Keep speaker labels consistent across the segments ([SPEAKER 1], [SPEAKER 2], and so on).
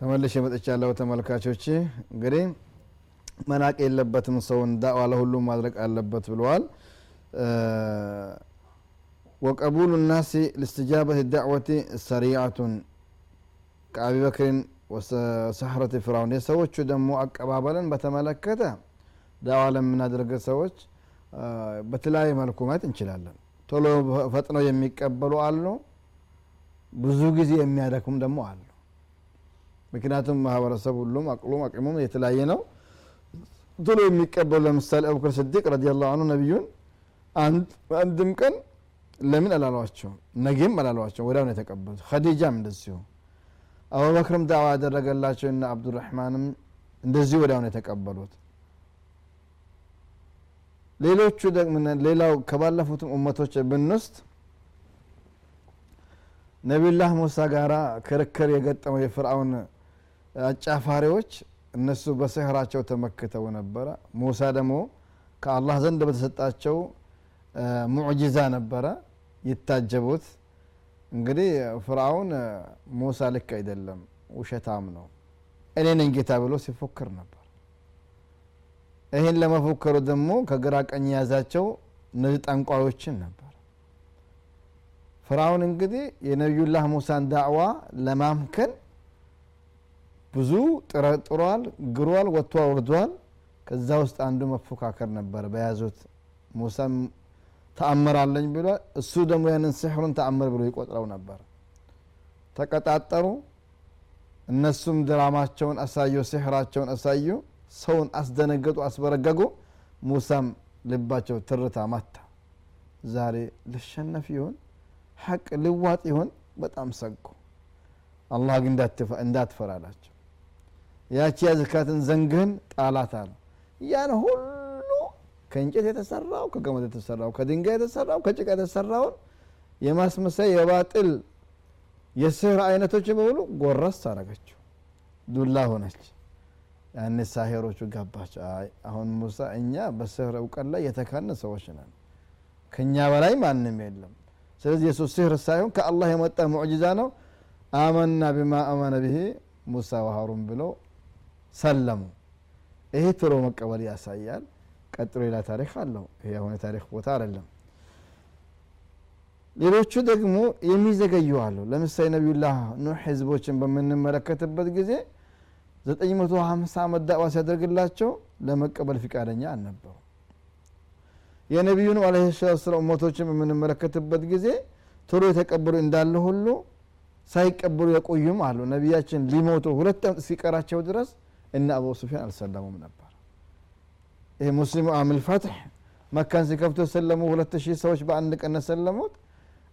[SPEAKER 1] ተመልሼ መጥቻለሁ ተመልካቾች እንግዲህ መናቅ የለበትም ሰውን ዳዋ ለሁሉም ማድረግ አለበት ብለዋል። ወቀቡሉ ናሲ ልስትጃበት ዳዕወቲ ሰሪዓቱን። ከአቢ በክርን ወሰሕረት ፍራውን የሰዎቹ ደግሞ አቀባበልን በተመለከተ ዳዋ ለምናደርገ ሰዎች በተለያየ መልኩ ማየት እንችላለን። ቶሎ ፈጥነው የሚቀበሉ አሉ ብዙ ጊዜ የሚያደክሙም ደግሞ አሉ። ምክንያቱም ማህበረሰብ ሁሉም አቅሉም አቅሙም የተለያየ ነው። ቶሎ የሚቀበሉ ለምሳሌ አቡበክር ስዲቅ ረዲ ላሁ አንሁ ነቢዩን አንድም ቀን ለምን አላሏቸው ነጌም አላሏቸው ወዲያው የተቀበሉት። ከዲጃም እንደዚሁ አቡበክርም ዳዋ ያደረገላቸው እና አብዱራህማንም እንደዚሁ ወዲያው ነው የተቀበሉት። ሌሎቹ ሌላው ከባለፉትም እመቶች ብንውስጥ ነቢዩላህ ሙሳ ጋራ ክርክር የገጠመው የፍርአውን አጫፋሪዎች እነሱ በስህራቸው ተመክተው ነበረ። ሙሳ ደግሞ ከአላህ ዘንድ በተሰጣቸው ሙዕጂዛ ነበረ ይታጀቡት እንግዲህ ፍርአውን ሙሳ ልክ አይደለም ውሸታም ነው። እኔ ነኝ ጌታ ብሎ ሲፎክር ነበር። ይህን ለመፎከሩ ደግሞ ከግራ ቀኝ የያዛቸው እነዚህ ጠንቋዮችን ነበር። ፍርአውን እንግዲህ የነቢዩላህ ሙሳን ዳዕዋ ለማምከን ብዙ ጥሯል ግሯል ወጥቷል ወርዷል። ከዛ ውስጥ አንዱ መፎካከር ነበር በያዙት ሙሳም ተአምር አለኝ ብሏል እሱ ደግሞ ያንን ስሕሩን ተአምር ብሎ ይቆጥረው ነበር። ተቀጣጠሩ። እነሱም ድራማቸውን አሳዩ ስሕራቸውን አሳዩ ሰውን አስደነገጡ አስበረገጉ። ሙሳም ልባቸው ትርታ ማታ ዛሬ ልሸነፍ ይሆን ሐቅ ልዋጥ ይሆን በጣም ሰጉ። አላህ ግን እንዳትፈራ አላቸው ያቺ ያዝካትን ዘንግህን ጣላት አሉ። ያን ሁሉ ከእንጨት የተሰራው ከገመድ የተሰራው ከድንጋይ የተሰራው ከጭቃ የተሰራውን የማስመሳይ የባጥል የስህር አይነቶች በሙሉ ጎረስ አረገችው ዱላ ሆነች። ያኔ ሳሄሮቹ ገባቸው አሁን ሙሳ እኛ በስህር እውቀት ላይ የተካነ ሰዎች ነን። ከእኛ በላይ ማንም የለም። ስለዚህ የሱ ስህር ሳይሆን ከአላህ የመጣ ሙዕጂዛ ነው። አመና ቢማ አመነ ብሄ ሙሳ ወሃሩን ብለው ሰለሙ። ይሄ ቶሎ መቀበል ያሳያል ቀጥሎ ሌላ ታሪክ አለው። ይሄ አሁን የታሪክ ቦታ አይደለም። ሌሎቹ ደግሞ የሚዘገዩ አሉ። ለምሳሌ ነቢዩላህ ኑሕ ህዝቦችን በምንመለከትበት ጊዜ 950 ዓመት ዳዕዋ ሲያደርግላቸው ለመቀበል ፍቃደኛ አልነበሩ የነቢዩን አለ ሰላት ሰላም እመቶችን በምንመለከትበት ጊዜ ቶሎ የተቀበሉ እንዳለ ሁሉ ሳይቀበሉ የቆዩም አሉ። ነቢያችን ሊሞቱ ሁለት እስኪቀራቸው ድረስ እነ አቡ ሱፊያን አልሰለሙም ነበር ይሄ ሙስሊሙ አምል ፈትሕ መካን ሲከፍቱ የሰለሙ ሁለት ሺህ ሰዎች በአንድ ቀን ሰለሙት።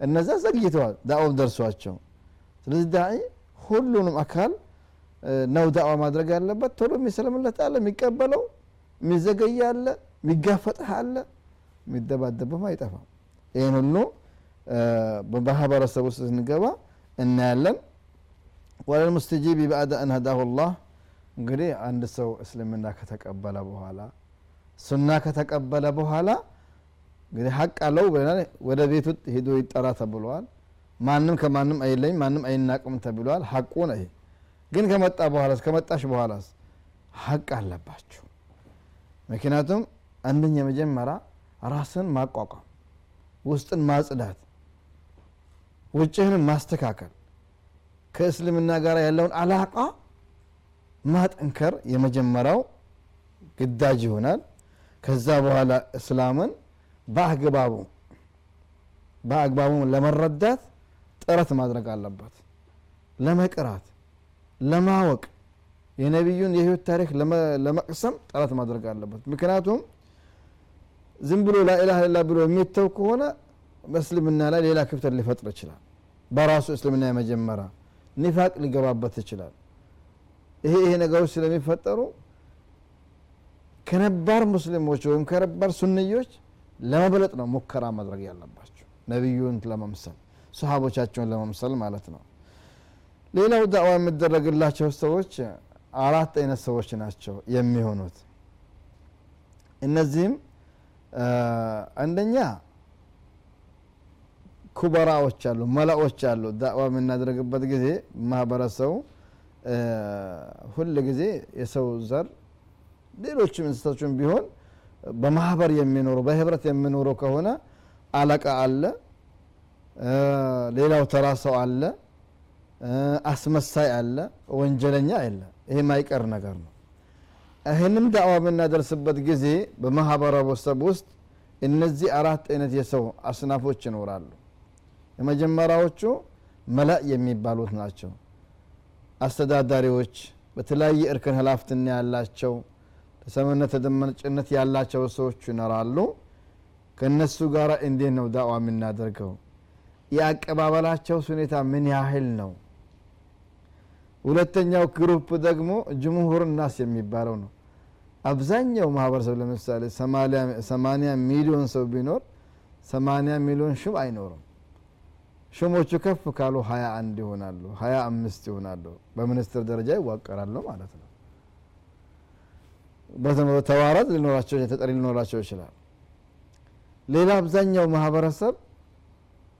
[SPEAKER 1] እነዛ ዘግይተዋል ዳዕዋም ደርሷቸው። ስለዚህ ዳዒ ሁሉንም አካል ነው ዳዕዋ ማድረግ ያለበት። ቶሎ የሚሰልምለት አለ የሚቀበለው የሚዘገይ አለ የሚጋፈጥህ አለ የሚደባደብም አይጠፋም። ይህን ሁሉ በማህበረሰብ ውስጥ ስንገባ እናያለን። ወለልሙስተጂቢ ባዕደ አን ሀዳሁ ላህ። እንግዲህ አንድ ሰው እስልምና ከተቀበለ በኋላ ሱና ከተቀበለ በኋላ እንግዲህ ሀቅ አለው ብለናል። ወደ ቤቱ ሄዶ ይጠራ ተብለዋል ማንም ከማንም አይለኝ ማንም አይናቅም ተብለዋል ሀቁ ነው ይሄ። ግን ከመጣ በኋላ ከመጣሽ በኋላስ ሀቅ አለባችሁ። ምክንያቱም አንደኛ መጀመሪያ ራስን ማቋቋም ውስጥን ማጽዳት ውጭህንም ማስተካከል ከእስልምና ጋር ያለውን አላቃ ማጠንከር የመጀመሪያው ግዳጅ ይሆናል ከዛ በኋላ እስላምን በአግባቡ በአግባቡ ለመረዳት ጥረት ማድረግ አለበት። ለመቅራት ለማወቅ የነቢዩን የህይወት ታሪክ ለመቅሰም ጥረት ማድረግ አለበት። ምክንያቱም ዝም ብሎ ላኢላህ ላ ብሎ የሚተው ከሆነ በእስልምና ላይ ሌላ ክፍተት ሊፈጥር ይችላል። በራሱ እስልምና የመጀመሪያ ኒፋቅ ሊገባበት ይችላል። ይሄ ይሄ ነገሮች ስለሚፈጠሩ ከነባር ሙስሊሞች ወይም ከነባር ሱንዮች ለመብለጥ ነው ሙከራ ማድረግ ያለባቸው። ነቢዩን ለመምሰል ሰሃቦቻቸውን ለመምሰል ማለት ነው። ሌላው ዳዕዋ የሚደረግላቸው ሰዎች አራት አይነት ሰዎች ናቸው የሚሆኑት። እነዚህም አንደኛ ኩበራዎች አሉ መላዎች አሉ። ዳዕዋ የምናደርግበት ጊዜ ማህበረሰቡ ሁል ጊዜ የሰው ዘር ሌሎችም እንስሳቶችም ቢሆን በማህበር የሚኖሩ በህብረት የሚኖሩ ከሆነ አለቃ አለ ሌላው ተራ ሰው አለ አስመሳይ አለ ወንጀለኛ አለ ይሄ ማይቀር ነገር ነው። ይህንም ዳዕዋ በምናደርስበት ጊዜ በማህበረሰብ ውስጥ እነዚህ አራት አይነት የሰው አስናፎች ይኖራሉ። የመጀመሪያዎቹ መላእ የሚባሉት ናቸው። አስተዳዳሪዎች በተለያየ እርከን ሀላፍትና ያላቸው ተሰምነት ተደማጭነት ያላቸው ሰዎች ይኖራሉ። ከእነሱ ጋር እንዴት ነው ዳዕዋ የምናደርገው? የአቀባበላቸው ሁኔታ ምን ያህል ነው? ሁለተኛው group ደግሞ جمهور الناس የሚባለው ነው። አብዛኛው ማህበረሰብ ለምሳሌ ሰማኒያ ሚሊዮን ሰው ቢኖር ሰማኒያ ሚሊዮን ሹም አይኖርም። ሹሞቹ ከፍ ካሉ ሀያ አንድ ይሆናሉ ሀያ አምስት ይሆናሉ። በሚኒስትር ደረጃ ይዋቀራሉ ማለት ነው በተዋረድ ሊኖራቸው ተጠሪ ሊኖራቸው ይችላል። ሌላ አብዛኛው ማህበረሰብ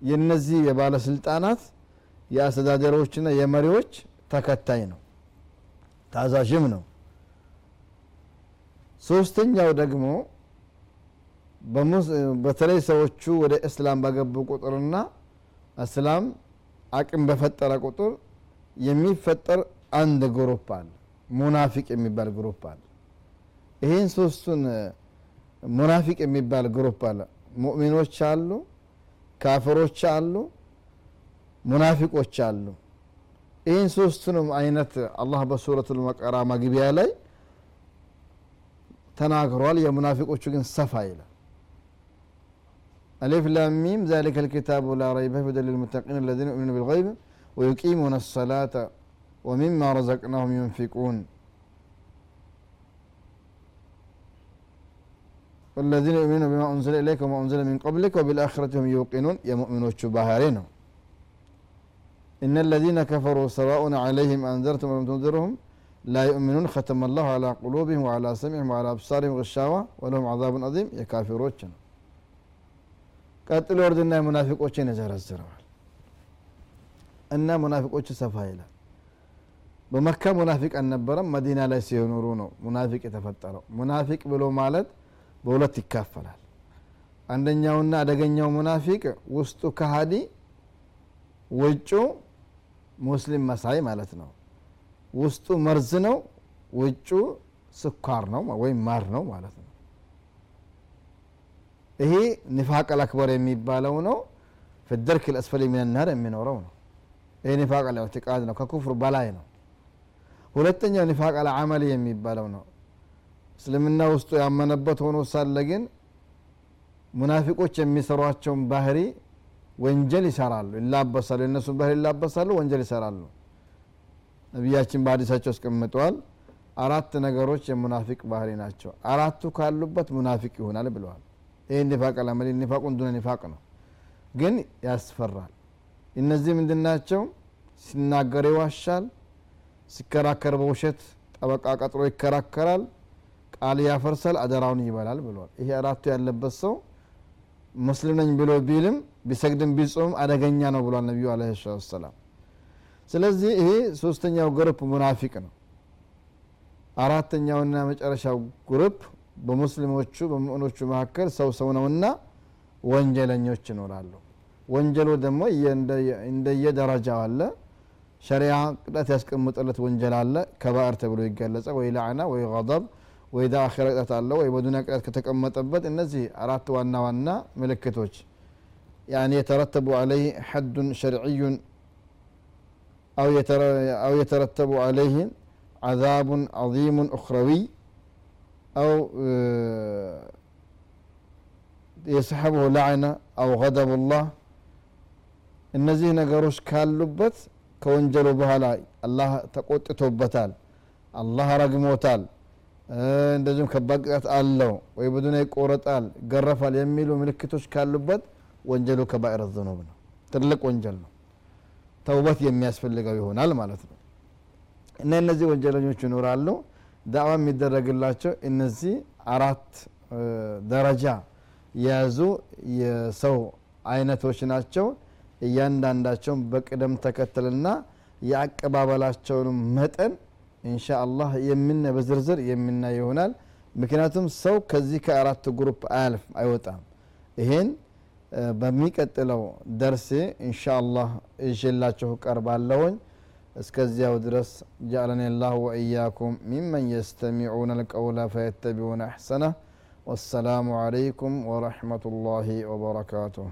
[SPEAKER 1] የነዚህ የባለስልጣናት የአስተዳደሮችና የመሪዎች ተከታይ ነው ታዛዥም ነው። ሶስተኛው ደግሞ በተለይ ሰዎቹ ወደ እስላም በገቡ ቁጥርና እስላም አቅም በፈጠረ ቁጥር የሚፈጠር አንድ group አለ ሙናፊቅ የሚባል group አለ ይህን ሶስቱን ሙናፊቅ የሚባል ግሩፕ አለ። ሙእሚኖች አሉ ካፍሮች አሉ ሙናፊቆች አሉ። ይህን ሶስቱንም አይነት አላህ በሱረቱ ልመቀራ መግቢያ ላይ ተናግሯል። የሙናፊቆቹ ግን ሰፋ ይላል። ألف لام ميم ذلك الكتاب لا ريب فيه هدى للمتقين الذين يؤمنون بالغيب ويقيمون الصلاة ومما رزقناهم والذين يؤمنون بما أنزل إليك وما أنزل من قبلك وبالآخرة هم يوقنون يا مؤمنون شبهارين إن الذين كفروا سواء عليهم أنذرتم ولم تنذرهم لا يؤمنون ختم الله على قلوبهم وعلى سمعهم وعلى أبصارهم غشاوة ولهم عذاب عظيم يكافرون ቀጥሎ ወርድና ሙናፊቆችን ይዘረዝረዋል እና ሙናፊቆቹ ሰፋ ይላል በመካ ሙናፊቅ አልነበረም መዲና ላይ ሲኖሩ ነው ሙናፊቅ የተፈጠረው ሙናፊቅ ብሎ ማለት በሁለት ይካፈላል። አንደኛውና አደገኛው ሙናፊቅ ውስጡ ከሃዲ ውጩ ሙስሊም መሳይ ማለት ነው። ውስጡ መርዝ ነው ውጩ ስኳር ነው ወይም ማር ነው ማለት ነው። ይሄ ኒፋቅ አልአክበር የሚባለው ነው። ፍደርክ ልአስፈል ሚንናር የሚኖረው ነው። ይሄ ኒፋቅ አልእዕትቃድ ነው ከኩፍር በላይ ነው። ሁለተኛው ኒፋቅ አልዓመል የሚባለው ነው እስልምና ውስጡ ያመነበት ሆኖ ሳለ ግን ሙናፊቆች የሚሰሯቸውን ባህሪ ወንጀል ይሰራሉ ይላበሳሉ። የእነሱን ባህሪ ይላበሳሉ ወንጀል ይሰራሉ። ነቢያችን በሀዲሳቸው አስቀምጠዋል አራት ነገሮች የሙናፊቅ ባህሪ ናቸው። አራቱ ካሉበት ሙናፊቅ ይሆናል ብለዋል። ይህ ኒፋቅ አላመል ኒፋቁን ዱነ ኒፋቅ ነው። ግን ያስፈራል። እነዚህ ምንድን ናቸው? ሲናገር ይዋሻል ሲከራከር በውሸት ጠበቃ ቀጥሮ ይከራከራል ቃል ያፈርሳል አደራውን ይበላል ብለዋል ይሄ አራቱ ያለበት ሰው ሙስሊም ነኝ ብሎ ቢልም ቢሰግድም ቢጾም አደገኛ ነው ብሏል ነቢዩ አለ ሰላም ስለዚህ ይሄ ሶስተኛው group ሙናፊቅ ነው። አራተኛውና መጨረሻው group በሙስሊሞቹ በሙእኖቹ መካከል ሰው ሰው ነውና ወንጀለኞች ይኖራሉ። ወንጀሉ ደግሞ እንደየደረጃው አለ። ሸሪያ ቅጣት ያስቀምጠለት ወንጀል አለ። ከባዕር ተብሎ ይገለጸ ወይ ላዕና ወይ ገضብ ወይ ዳ አኼራ ቅጣት አለ ወይ በዱኒያ ቅጣት ከተቀመጠበት እነዚህ አራት ዋና ዋና ምልክቶች يعني يترتب عليه حد شرعي أو يترتب عليه عذاب عظيم أخروي أو يسحبه لعنة أو غضب الله እነዚህ ነገሮች ካሉበት ከወንጀሉ በኋላ አላህ ተቆጥቶበታል አላህ ረግሞታል እንደዚሁም ከባድ ቅጣት አለው ወይ በዱንያ ይቆረጣል ይገረፋል የሚሉ ምልክቶች ካሉበት ወንጀሉ ከባኢር ዝኑብ ነው። ትልቅ ወንጀል ነው። ተውበት የሚያስፈልገው ይሆናል ማለት ነው። እና እነዚህ ወንጀለኞች ይኖራሉ። ዳዕዋ የሚደረግላቸው እነዚህ አራት ደረጃ የያዙ የሰው አይነቶች ናቸው። እያንዳንዳቸውን በቅደም ተከተልና የአቀባበላቸውን መጠን ኢንሻ አላህ የምና በዝርዝር የምና ይሆናል ምክንያቱም ሰው ከዚህ ከአራት ግሩፕ አያልፍ አይወጣም ይሄን በሚቀጥለው ደርሴ ኢንሻ አላህ እዤላችሁ ቀርባለሁኝ እስከዚያው ድረስ ጃአለኒ ላሁ ወእያኩም ሚመን የስተሚዑነ ልቀውላ ፈየተቢዑነ አሕሰነህ والسلام عليكم ورحمة الله وبركاته